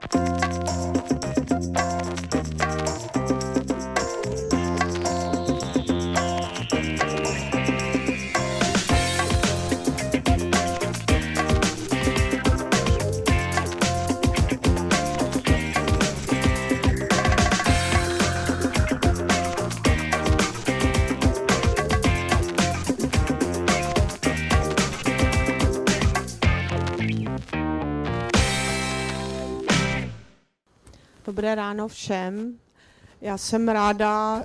フフフフ。Ráno všem. Já jsem ráda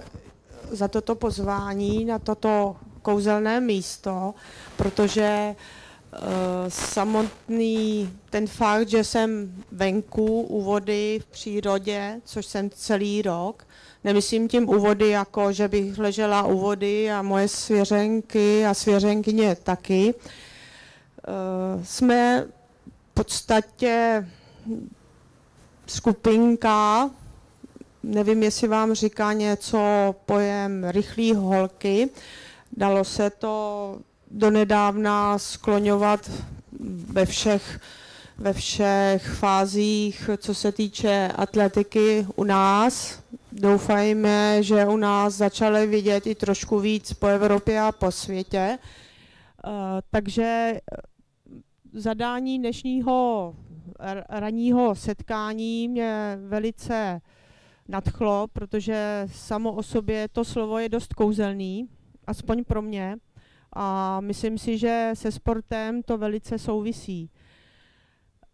za toto pozvání na toto kouzelné místo, protože uh, samotný ten fakt, že jsem venku u vody v přírodě, což jsem celý rok, nemyslím tím u vody jako, že bych ležela u vody a moje svěřenky a svěřenkyně taky, uh, jsme v podstatě skupinka, nevím, jestli vám říká něco pojem rychlý holky. Dalo se to donedávna skloňovat ve všech, ve všech fázích, co se týče atletiky u nás. Doufajme, že u nás začaly vidět i trošku víc po Evropě a po světě. Uh, takže zadání dnešního ranního setkání mě velice nadchlo, protože samo o sobě to slovo je dost kouzelný, aspoň pro mě. A myslím si, že se sportem to velice souvisí.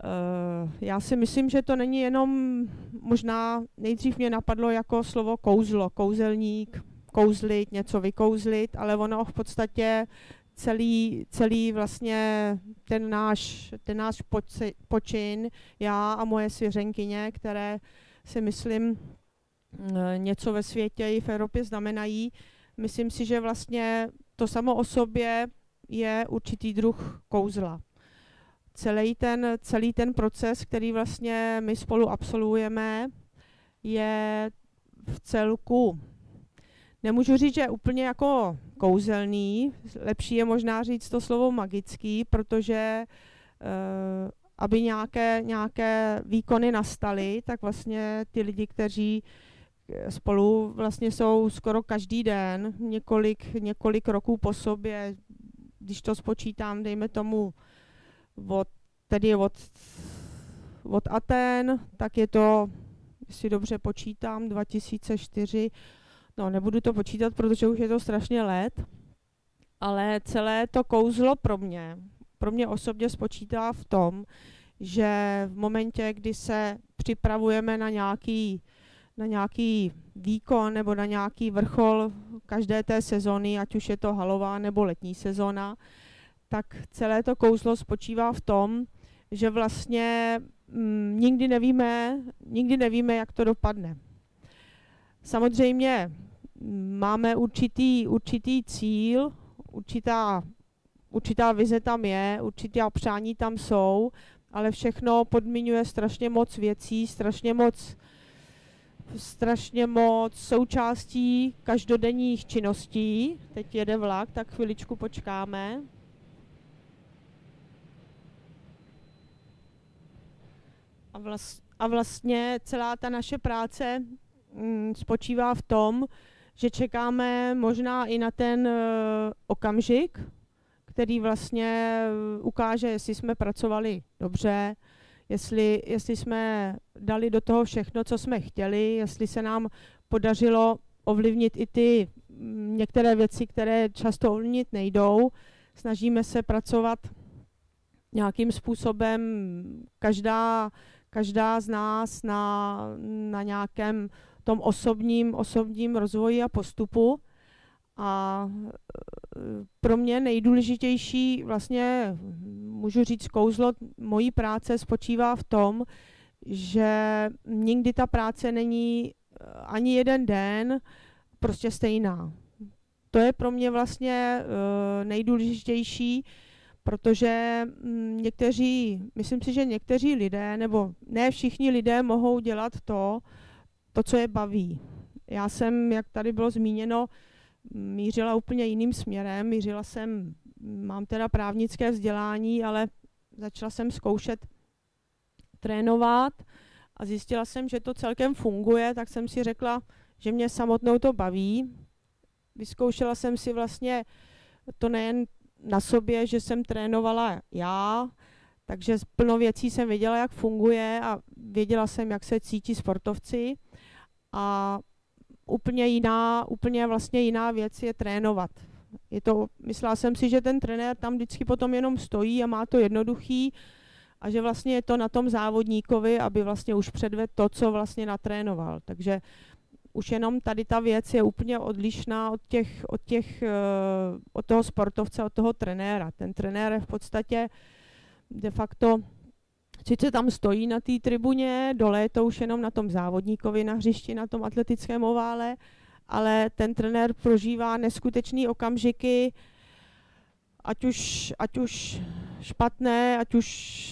Uh, já si myslím, že to není jenom, možná nejdřív mě napadlo jako slovo kouzlo, kouzelník, kouzlit, něco vykouzlit, ale ono v podstatě celý, celý vlastně ten náš, ten náš počin, já a moje svěřenkyně, které si myslím eh, něco ve světě i v Evropě znamenají, myslím si, že vlastně to samo o sobě je určitý druh kouzla. Celý ten, celý ten proces, který vlastně my spolu absolvujeme, je v celku, nemůžu říct, že úplně jako kouzelný. Lepší je možná říct to slovo magický, protože uh, aby nějaké, nějaké výkony nastaly, tak vlastně ty lidi, kteří eh, spolu vlastně jsou skoro každý den, několik, několik roků po sobě, když to spočítám, dejme tomu od, tedy od, od Aten, tak je to, jestli dobře počítám, 2004 No, nebudu to počítat, protože už je to strašně let, ale celé to kouzlo pro mě, pro mě osobně spočítá v tom, že v momentě, kdy se připravujeme na nějaký, na nějaký výkon nebo na nějaký vrchol každé té sezony, ať už je to halová nebo letní sezona, tak celé to kouzlo spočívá v tom, že vlastně mm, nikdy nevíme, nikdy nevíme, jak to dopadne. Samozřejmě máme určitý, určitý cíl, určitá, určitá vize tam je, určitá přání tam jsou, ale všechno podmiňuje strašně moc věcí, strašně moc strašně moc součástí každodenních činností. Teď jede vlak, tak chviličku počkáme. A, vlast, a vlastně celá ta naše práce mm, spočívá v tom, že čekáme možná i na ten uh, okamžik, který vlastně eh, ukáže, jestli jsme pracovali dobře, jestli, jestli jsme dali do toho všechno, co jsme chtěli, jestli se nám podařilo ovlivnit i ty mm, některé věci, které často ovlivnit nejdou. Snažíme se pracovat nějakým způsobem, každá, každá z nás na, na nějakém tom osobním, osobním rozvoji a postupu. A e, pro mě nejdůležitější, vlastně můžu říct, kouzlo mojí práce spočívá v tom, že nikdy ta práce není e, ani jeden den prostě stejná. To je pro mě vlastně e, nejdůležitější, protože mm, někteří, myslím si, že někteří lidé, nebo ne všichni lidé mohou dělat to, to, co je baví. Já jsem, jak tady bylo zmíněno, mířila úplně jiným směrem. Mířila jsem, mám teda právnické vzdělání, ale začala jsem zkoušet trénovat a zjistila jsem, že to celkem funguje, tak jsem si řekla, že mě samotnou to baví. Vyzkoušela jsem si vlastně to nejen na sobě, že jsem trénovala já, takže plno věcí jsem věděla, jak funguje a věděla jsem, jak se cítí sportovci. A úplně jiná, úplně vlastně jiná věc je trénovat. Je to, myslela jsem si, že ten trenér tam vždycky potom jenom stojí a má to jednoduchý a že vlastně je to na tom závodníkovi, aby vlastně už předvedl to, co vlastně natrénoval. Takže už jenom tady ta věc je úplně odlišná od, těch, od, těch, eh, od toho sportovce, od toho trenéra. Ten trenér je v podstatě de facto sice tam stojí na té tribuně, dole je to už jenom na tom závodníkovi na hřišti, na tom atletickém ovále, ale ten trenér prožívá neskutečné okamžiky, ať už, ať už špatné, ať už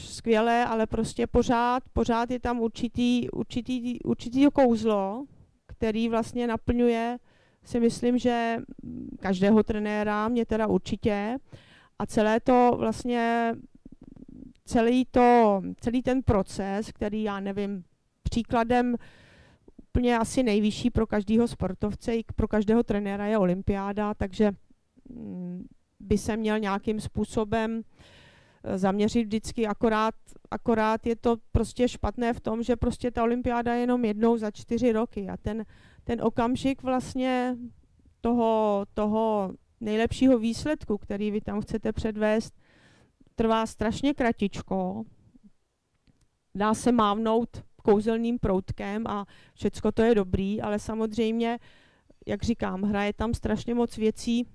skvělé, ale prostě pořád, pořád je tam určitý, určitý, určitý kouzlo, který vlastně naplňuje, si myslím, že každého trenéra, mě teda určitě, a celé to vlastně, celý, to, celý ten proces, který já nevím, příkladem úplně asi nejvyšší pro každého sportovce i pro každého trenéra je olympiáda, takže mm, by se měl nějakým způsobem eh, zaměřit vždycky, akorát, akorát je to prostě špatné v tom, že prostě ta olympiáda je jenom jednou za čtyři roky a ten, ten okamžik vlastně toho, toho nejlepšího výsledku, který vy tam chcete předvést, trvá strašně kratičko, dá se mávnout kouzelným proutkem a všecko to je dobrý, ale samozřejmě, jak říkám, hraje tam strašně moc věcí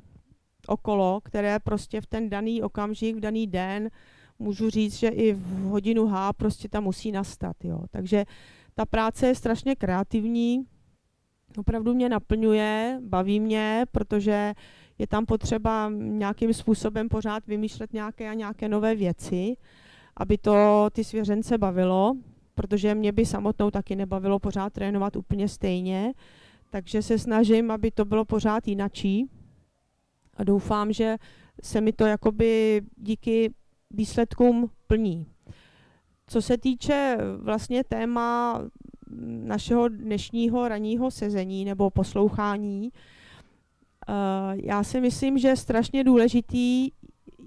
okolo, které prostě v ten daný okamžik, v daný den, můžu říct, že i v hodinu H prostě tam musí nastat. Jo. Takže ta práce je strašně kreativní, opravdu mě naplňuje, baví mě, protože je tam potřeba nějakým způsobem pořád vymýšlet nějaké a nějaké nové věci, aby to ty svěřence bavilo, protože mě by samotnou taky nebavilo pořád trénovat úplně stejně, takže se snažím, aby to bylo pořád jinačí a doufám, že se mi to jakoby díky výsledkům plní. Co se týče vlastně téma našeho dnešního ranního sezení nebo poslouchání, já si myslím, že strašně důležitý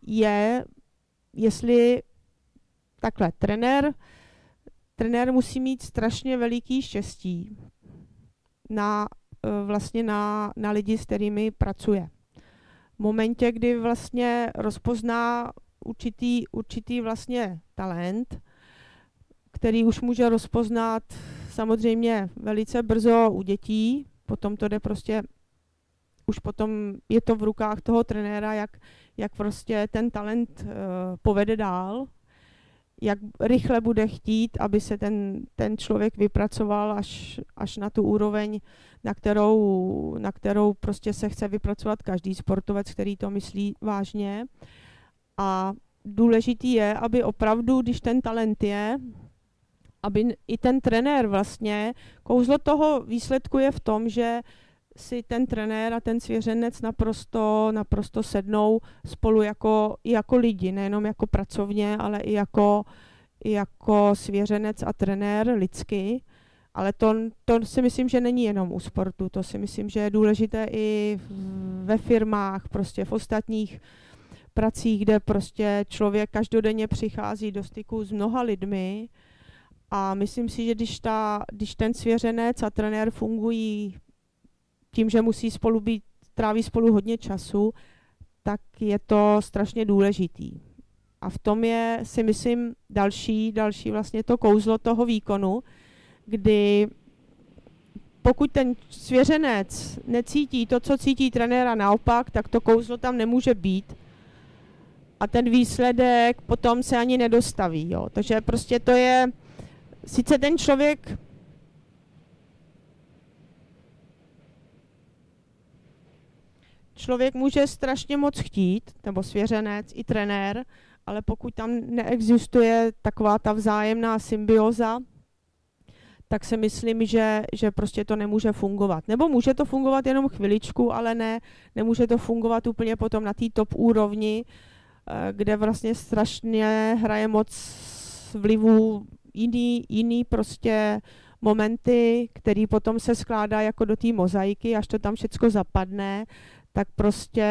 je, jestli takhle trenér trenér musí mít strašně veliký štěstí na, eh, vlastně na, na lidi, s kterými pracuje. V momentě, kdy vlastně rozpozná určitý, určitý vlastně talent, který už může rozpoznat samozřejmě velice brzo u dětí, potom to jde prostě, už potom je to v rukách toho trenéra, jak, jak prostě ten talent uh, povede dál jak rychle bude chtít, aby se ten, ten člověk vypracoval až, až na tu úroveň, na kterou, na kterou prostě se chce vypracovat každý sportovec, který to myslí vážně. A důležitý je, aby opravdu, když ten talent je, aby i ten trenér vlastně, kouzlo toho výsledku je v tom, že si ten trenér a ten svěřenec naprosto, naprosto sednou spolu jako, jako lidi, nejenom jako pracovně, ale i jako, jako svěřenec a trenér lidsky. Ale to, to si myslím, že není jenom u sportu, to si myslím, že je důležité i ve firmách, prostě v ostatních pracích, kde prostě člověk každodenně přichází do styku s mnoha lidmi a myslím si, že když, ta, když ten svěřenec a trenér fungují tím, že musí spolu být, tráví spolu hodně času, tak je to strašně důležitý. A v tom je, si myslím, další, další vlastně to kouzlo toho výkonu, kdy pokud ten svěřenec necítí to, co cítí trenéra naopak, tak to kouzlo tam nemůže být. A ten výsledek potom se ani nedostaví. Jo. Takže prostě to je, sice ten člověk člověk může strašně moc chtít, nebo svěřenec, i trenér, ale pokud tam neexistuje taková ta vzájemná symbioza, tak si myslím, že, že prostě to nemůže fungovat. Nebo může to fungovat jenom chviličku, ale ne, nemůže to fungovat úplně potom na té top úrovni, eh, kde vlastně strašně hraje moc vlivů jiný, jiný prostě momenty, který potom se skládá jako do té mozaiky, až to tam všechno zapadne, tak prostě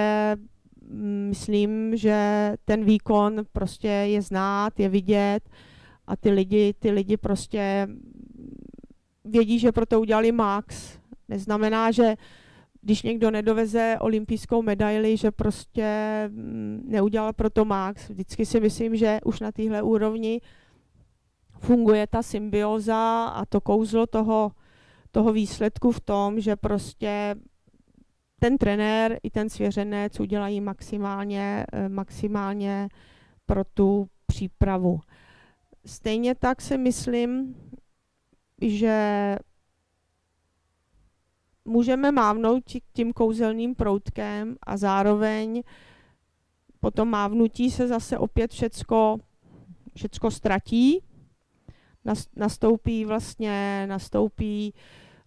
mm, myslím, že ten výkon prostě je znát, je vidět a ty lidi, ty lidi prostě vědí, že pro to udělali max. Neznamená, že když někdo nedoveze olympijskou medaili, že prostě mm, neudělal pro to max. Vždycky si myslím, že už na téhle úrovni funguje ta symbioza a to kouzlo toho, toho výsledku v tom, že prostě ten trenér i ten svěřenec udělají maximálně, eh, maximálně pro tu přípravu. Stejně tak si myslím, že můžeme mávnout tím kouzelným proutkem a zároveň po tom mávnutí se zase opět všecko, všecko ztratí, nastoupí vlastně, nastoupí,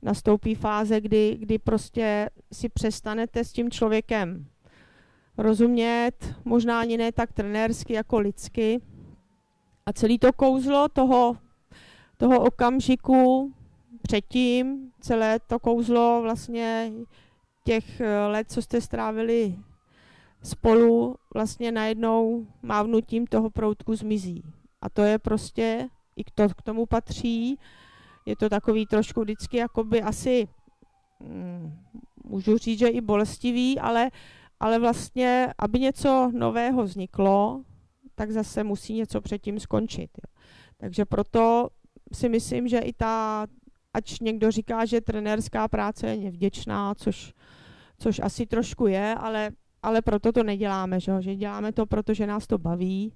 nastoupí fáze, kdy, kdy prostě si přestanete s tím člověkem rozumět, možná ani ne tak trenérsky jako lidsky. A celý to kouzlo toho, toho okamžiku předtím, celé to kouzlo vlastně těch eh, let, co jste strávili spolu, vlastně najednou mávnutím toho proutku zmizí. A to je prostě, i to k tomu patří, je to takový trošku vždycky jakoby asi, mm, můžu říct, že i bolestivý, ale, ale vlastně, aby něco nového vzniklo, tak zase musí něco předtím skončit. Jo. Takže proto si myslím, že i ta, ač někdo říká, že trenérská práce je nevděčná, což, což asi trošku je, ale, ale proto to neděláme, že, že děláme to, protože nás to baví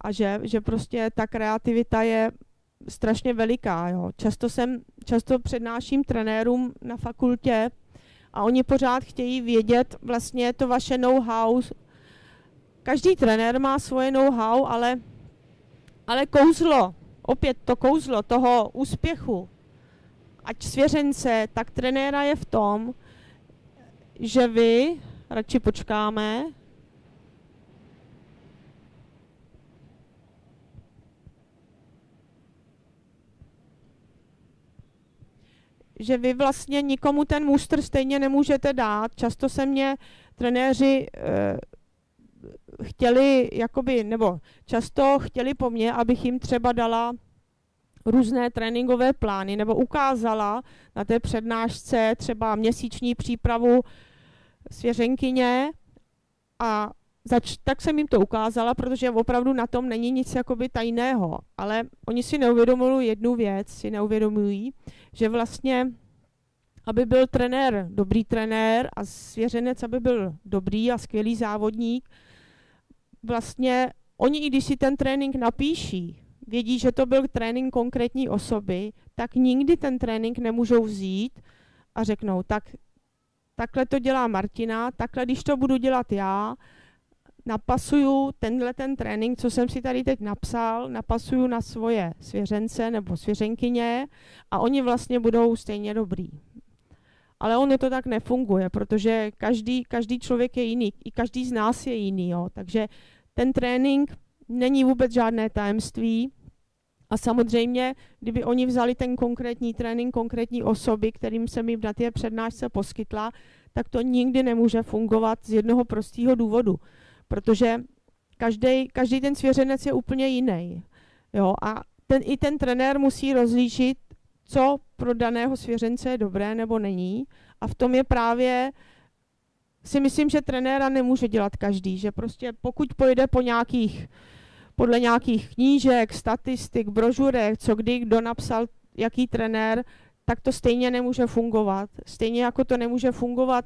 a že, že prostě ta kreativita je strašně veliká. Jo. Často, jsem, často přednáším trenérům na fakultě a oni pořád chtějí vědět vlastně to vaše know-how. Každý trenér má svoje know-how, ale, ale kouzlo, opět to kouzlo toho úspěchu, ať svěřence, tak trenéra je v tom, že vy, radši počkáme, že vy vlastně nikomu ten můstr stejně nemůžete dát. Často se mě trenéři e, chtěli, jakoby, nebo často chtěli po mně, abych jim třeba dala různé tréninkové plány nebo ukázala na té přednášce třeba měsíční přípravu svěřenkyně a zač, tak jsem jim to ukázala, protože opravdu na tom není nic jakoby tajného, ale oni si neuvědomují jednu věc, si neuvědomují, že vlastně aby byl trenér dobrý trenér a svěřenec, aby byl dobrý a skvělý závodník, vlastně oni, i když si ten trénink napíší, vědí, že to byl trénink konkrétní osoby, tak nikdy ten trénink nemůžou vzít a řeknou, tak takhle to dělá Martina, takhle když to budu dělat já, napasuju tenhle ten trénink, co jsem si tady teď napsal, napasuju na svoje svěřence nebo svěřenkyně a oni vlastně budou stejně dobrý. Ale ono to tak nefunguje, protože každý, každý člověk je jiný, i každý z nás je jiný. Jo. Takže ten trénink není vůbec žádné tajemství. A samozřejmě, kdyby oni vzali ten konkrétní trénink konkrétní osoby, kterým jsem jim na té přednášce poskytla, tak to nikdy nemůže fungovat z jednoho prostého důvodu. Protože každý, každý ten svěřenec je úplně jiný. Jo? A ten, i ten trenér musí rozlížit, co pro daného svěřence je dobré nebo není. A v tom je právě si myslím, že trenéra nemůže dělat každý, že prostě pokud pojde po nějakých, podle nějakých knížek, statistik, brožurek, co kdy kdo napsal, jaký trenér, tak to stejně nemůže fungovat. Stejně jako to nemůže fungovat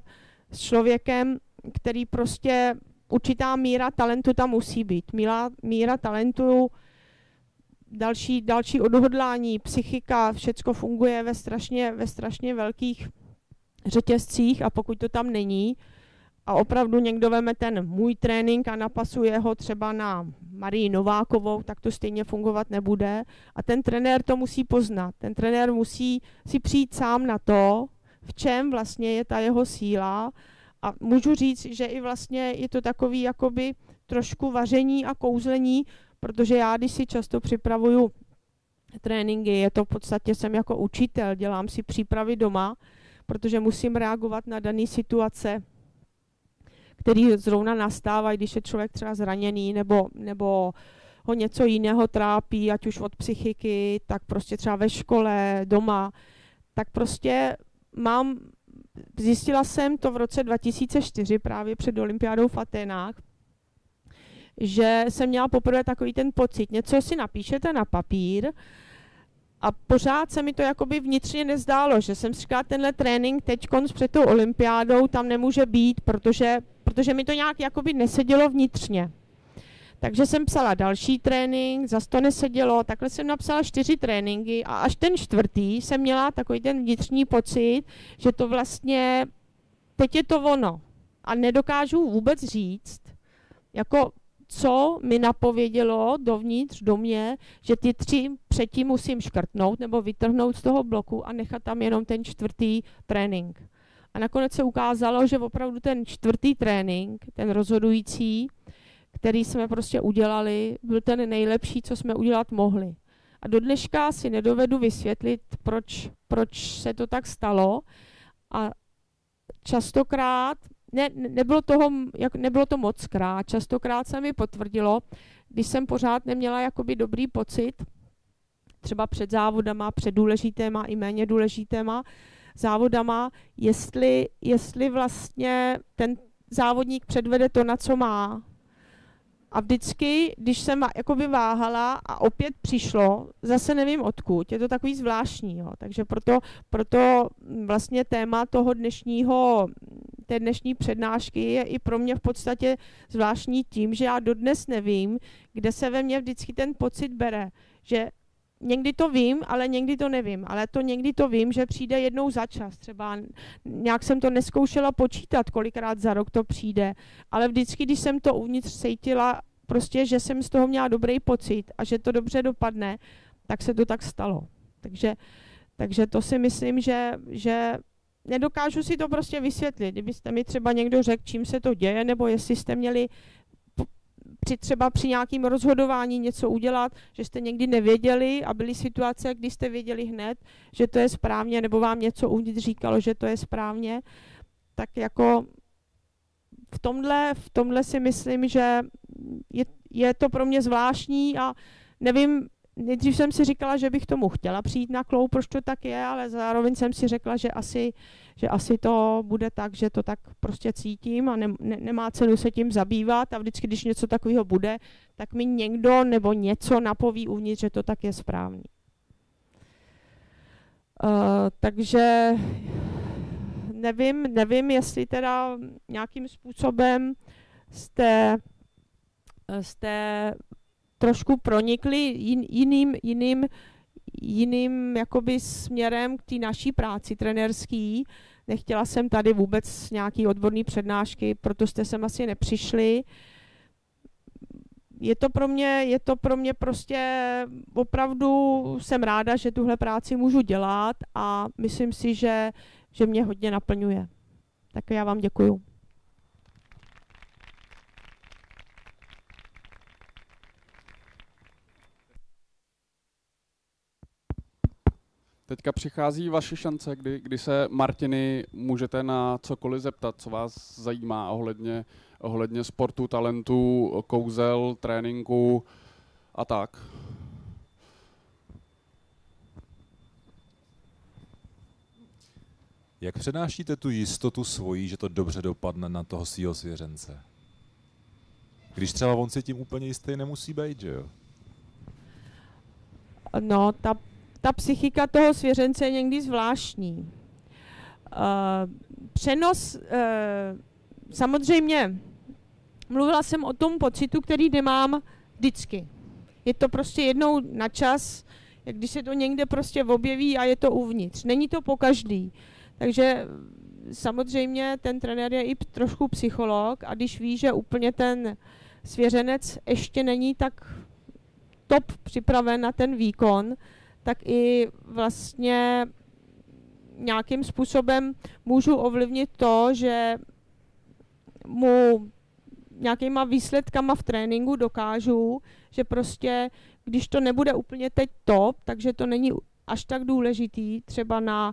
s člověkem, který prostě určitá míra talentu tam musí být. Míra, míra talentu, další, další odhodlání, psychika, všecko funguje ve strašně, ve strašně velkých řetězcích a pokud to tam není, a opravdu někdo veme ten můj trénink a napasuje ho třeba na Marii Novákovou, tak to stejně fungovat nebude. A ten trenér to musí poznat. Ten trenér musí si přijít sám na to, v čem vlastně je ta jeho síla. A můžu říct, že i vlastně je to takový jakoby trošku vaření a kouzlení, protože já, když si často připravuju tréninky, je to v podstatě jsem jako učitel, dělám si přípravy doma, protože musím reagovat na dané situace, které zrovna nastávají, když je člověk třeba zraněný nebo, nebo ho něco jiného trápí, ať už od psychiky, tak prostě třeba ve škole, doma, tak prostě mám, zjistila jsem to v roce 2004 právě před olympiádou v Atenách, že jsem měla poprvé takový ten pocit, něco si napíšete na papír a pořád se mi to jakoby vnitřně nezdálo, že jsem si říkala, tenhle trénink teď před tou olympiádou tam nemůže být, protože, protože mi to nějak jakoby nesedělo vnitřně. Takže jsem psala další trénink, zase to nesedělo, takhle jsem napsala čtyři tréninky a až ten čtvrtý jsem měla takový ten vnitřní pocit, že to vlastně, teď je to ono. A nedokážu vůbec říct, jako co mi napovědělo dovnitř, do mě, že ty tři předtím musím škrtnout nebo vytrhnout z toho bloku a nechat tam jenom ten čtvrtý trénink. A nakonec se ukázalo, že opravdu ten čtvrtý trénink, ten rozhodující, který jsme prostě udělali, byl ten nejlepší, co jsme udělat mohli. A do dneška si nedovedu vysvětlit, proč, proč se to tak stalo. A častokrát, ne, nebylo, toho, jak, nebylo to moc krát, častokrát se mi potvrdilo, když jsem pořád neměla jakoby dobrý pocit, třeba před závodama, před důležitýma i méně důležitýma závodama, jestli, jestli vlastně ten závodník předvede to, na co má, a vždycky, když jsem jakoby váhala a opět přišlo, zase nevím odkud, je to takový zvláštní, jo. takže proto, proto vlastně téma toho dnešního, té dnešní přednášky je i pro mě v podstatě zvláštní tím, že já dodnes nevím, kde se ve mně vždycky ten pocit bere, že někdy to vím, ale někdy to nevím. Ale to někdy to vím, že přijde jednou za čas. Třeba nějak jsem to neskoušela počítat, kolikrát za rok to přijde. Ale vždycky, když jsem to uvnitř cítila, prostě, že jsem z toho měla dobrý pocit a že to dobře dopadne, tak se to tak stalo. Takže, takže to si myslím, že, že nedokážu si to prostě vysvětlit. Kdybyste mi třeba někdo řekl, čím se to děje, nebo jestli jste měli při třeba při nějakém rozhodování něco udělat, že jste někdy nevěděli a byly situace, kdy jste věděli hned, že to je správně, nebo vám něco uvnitř říkalo, že to je správně, tak jako v tomhle, v tomhle si myslím, že je, je to pro mě zvláštní a nevím, nejdřív jsem si říkala, že bych tomu chtěla přijít na klou, proč to tak je, ale zároveň jsem si řekla, že asi, že asi to bude tak, že to tak prostě cítím a ne, ne, nemá cenu se tím zabývat a vždycky, když něco takového bude, tak mi někdo nebo něco napoví uvnitř, že to tak je správný. Uh, takže nevím, nevím, jestli teda nějakým způsobem jste, jste trošku pronikli jin, jiným, jiným, jiným jakoby směrem k té naší práci trenerský. Nechtěla jsem tady vůbec nějaký odborný přednášky, proto jste sem asi nepřišli. Je to pro mě, je to pro mě prostě opravdu jsem ráda, že tuhle práci můžu dělat a myslím si, že, že mě hodně naplňuje. Tak já vám děkuju. Teďka přichází vaše šance, kdy, kdy se Martiny můžete na cokoliv zeptat, co vás zajímá ohledně, ohledně sportu, talentu, kouzel, tréninku a tak. Jak přenášíte tu jistotu svojí, že to dobře dopadne na toho svého svěřence? Když třeba on si tím úplně jistý nemusí být, že jo? No, ta, ta psychika toho svěřence je někdy zvláštní. Uh, přenos, uh, samozřejmě, mluvila jsem o tom pocitu, který nemám vždycky. Je to prostě jednou na čas, když se to někde prostě objeví a je to uvnitř. Není to po každý. Takže samozřejmě ten trenér je i trošku psycholog a když ví, že úplně ten svěřenec ještě není tak top připraven na ten výkon, tak i vlastně nějakým způsobem můžu ovlivnit to, že mu nějakýma výsledkama v tréninku dokážu, že prostě, když to nebude úplně teď top, takže to není až tak důležitý, třeba na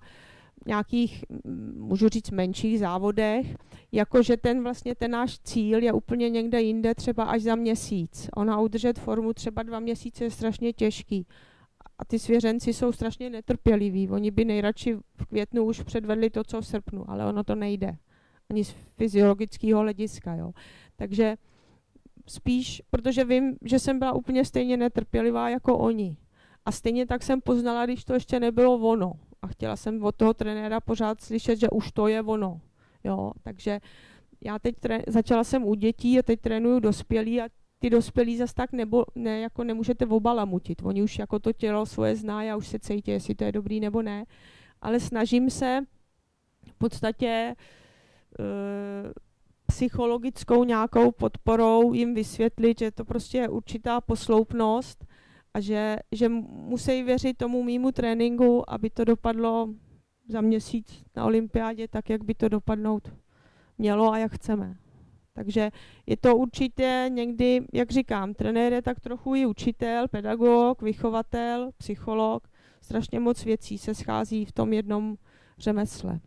nějakých, můžu říct, menších závodech, jakože ten vlastně ten náš cíl je úplně někde jinde, třeba až za měsíc. Ona udržet formu třeba dva měsíce je strašně těžký. A ty svěřenci jsou strašně netrpěliví. Oni by nejradši v květnu už předvedli to, co v srpnu, ale ono to nejde. Ani z fyziologického hlediska. Jo. Takže spíš, protože vím, že jsem byla úplně stejně netrpělivá jako oni. A stejně tak jsem poznala, když to ještě nebylo ono. A chtěla jsem od toho trenéra pořád slyšet, že už to je ono. Jo, takže já teď začala jsem u dětí a teď trénuju dospělí a ty dospělí zase tak nebo, ne, jako nemůžete obalamutit. Oni už jako to tělo svoje zná a už se cítí, jestli to je dobrý nebo ne. Ale snažím se v podstatě e, psychologickou nějakou podporou jim vysvětlit, že to prostě je určitá posloupnost a že, že musí věřit tomu mýmu tréninku, aby to dopadlo za měsíc na olympiádě tak, jak by to dopadnout mělo a jak chceme. Takže je to určitě někdy, jak říkám, trenér je tak trochu i učitel, pedagog, vychovatel, psycholog. Strašně moc věcí se schází v tom jednom řemesle.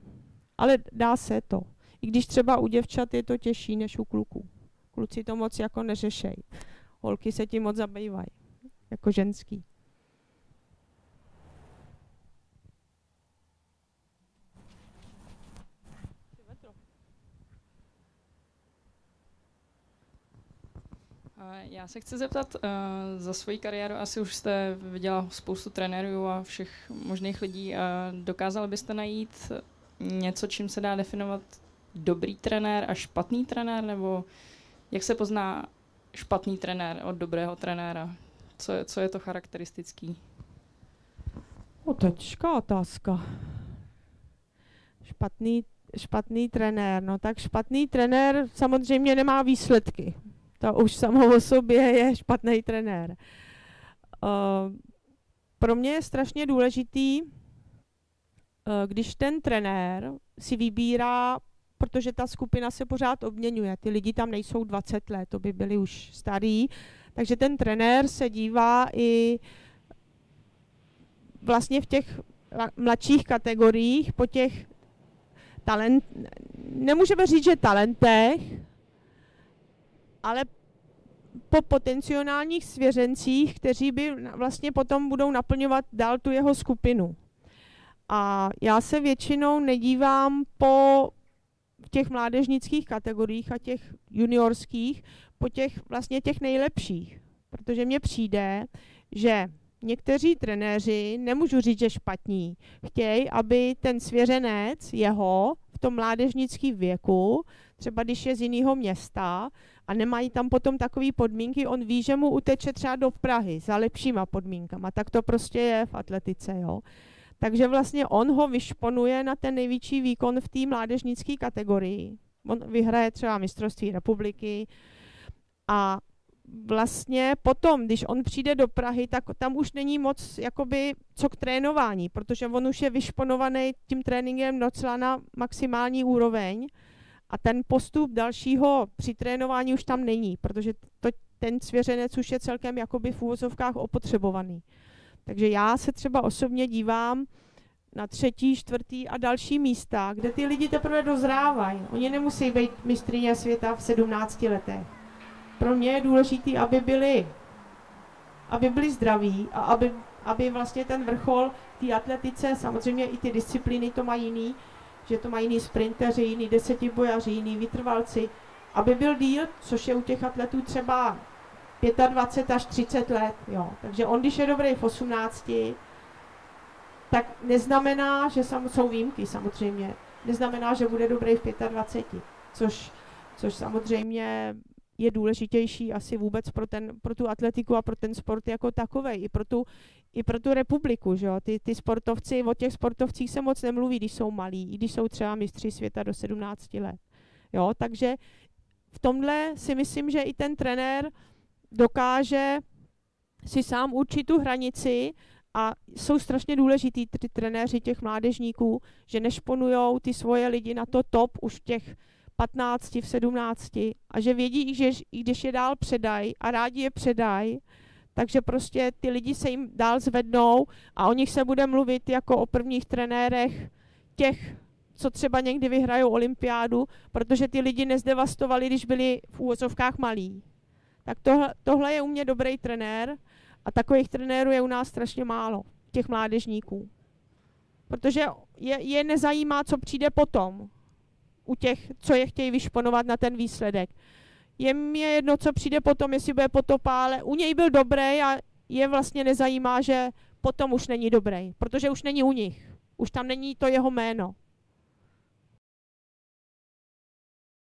Ale dá se to. I když třeba u děvčat je to těžší než u kluků. Kluci to moc jako neřešej. Holky se tím moc zabývají, jako ženský. Já se chci zeptat, uh, za svoji kariéru asi už jste viděla spoustu trenérů a všech možných lidí. Uh, dokázal byste najít něco, čím se dá definovat dobrý trenér a špatný trenér, nebo jak se pozná špatný trenér od dobrého trenéra? Co je, co je to charakteristický? O, to je těžká otázka. Špatný, špatný trenér. No tak špatný trenér samozřejmě nemá výsledky to už samo o sobě je špatný trenér. Uh, pro mě je strašně důležitý, uh, když ten trenér si vybírá, protože ta skupina se pořád obměňuje, ty lidi tam nejsou 20 let, to by byli už starý, takže ten trenér se dívá i vlastně v těch mladších kategoriích po těch talent, nemůžeme říct, že talentech, ale po potenciálních svěřencích, kteří by vlastně potom budou naplňovat dál tu jeho skupinu. A já se většinou nedívám po těch mládežnických kategoriích a těch juniorských, po těch vlastně těch nejlepších. Protože mně přijde, že někteří trenéři, nemůžu říct, že špatní, chtějí, aby ten svěřenec jeho v tom mládežnickém věku, třeba když je z jiného města, a nemají tam potom takové podmínky, on ví, že mu uteče třeba do Prahy za lepšíma podmínkama, tak to prostě je v atletice, jo. Takže vlastně on ho vyšponuje na ten největší výkon v té mládežnické kategorii. On vyhraje třeba mistrovství republiky a vlastně potom, když on přijde do Prahy, tak tam už není moc jakoby co k trénování, protože on už je vyšponovaný tím tréninkem docela na maximální úroveň a ten postup dalšího při trénování už tam není, protože to, ten svěřenec už je celkem jakoby v úvozovkách opotřebovaný. Takže já se třeba osobně dívám na třetí, čtvrtý a další místa, kde ty lidi teprve dozrávají. Oni nemusí být mistrině světa v 17 letech. Pro mě je důležité, aby byli, aby byli zdraví a aby, aby vlastně ten vrchol té atletice, samozřejmě i ty disciplíny to mají jiný, že to mají jiný sprinteři, jiný desetibojaři, jiný vytrvalci, aby byl díl, což je u těch atletů třeba 25 až 30 let. Jo. Takže on, když je dobrý v 18, tak neznamená, že sam, jsou výjimky samozřejmě, neznamená, že bude dobrý v 25, což, což samozřejmě je důležitější asi vůbec pro, ten, pro tu atletiku a pro ten sport jako takový, i pro tu, i pro tu republiku. Že jo? Ty, ty sportovci, o těch sportovcích se moc nemluví, když jsou malí, i když jsou třeba mistři světa do 17 let. Jo? Takže v tomhle si myslím, že i ten trenér dokáže si sám určit tu hranici a jsou strašně důležitý ty trenéři těch mládežníků, že nešponujou ty svoje lidi na to top už v těch 15, v 17 a že vědí, že i když je dál předají a rádi je předají, takže prostě ty lidi se jim dál zvednou a o nich se bude mluvit jako o prvních trenérech těch, co třeba někdy vyhrajou olympiádu, protože ty lidi nezdevastovali, když byli v úvozovkách malí. Tak tohle, tohle je u mě dobrý trenér a takových trenérů je u nás strašně málo, těch mládežníků. Protože je, je nezajímá, co přijde potom u těch, co je chtějí vyšponovat na ten výsledek. Je mě jedno, co přijde potom, jestli bude potopa, ale u něj byl dobrý a je vlastně nezajímá, že potom už není dobrý, protože už není u nich. Už tam není to jeho jméno.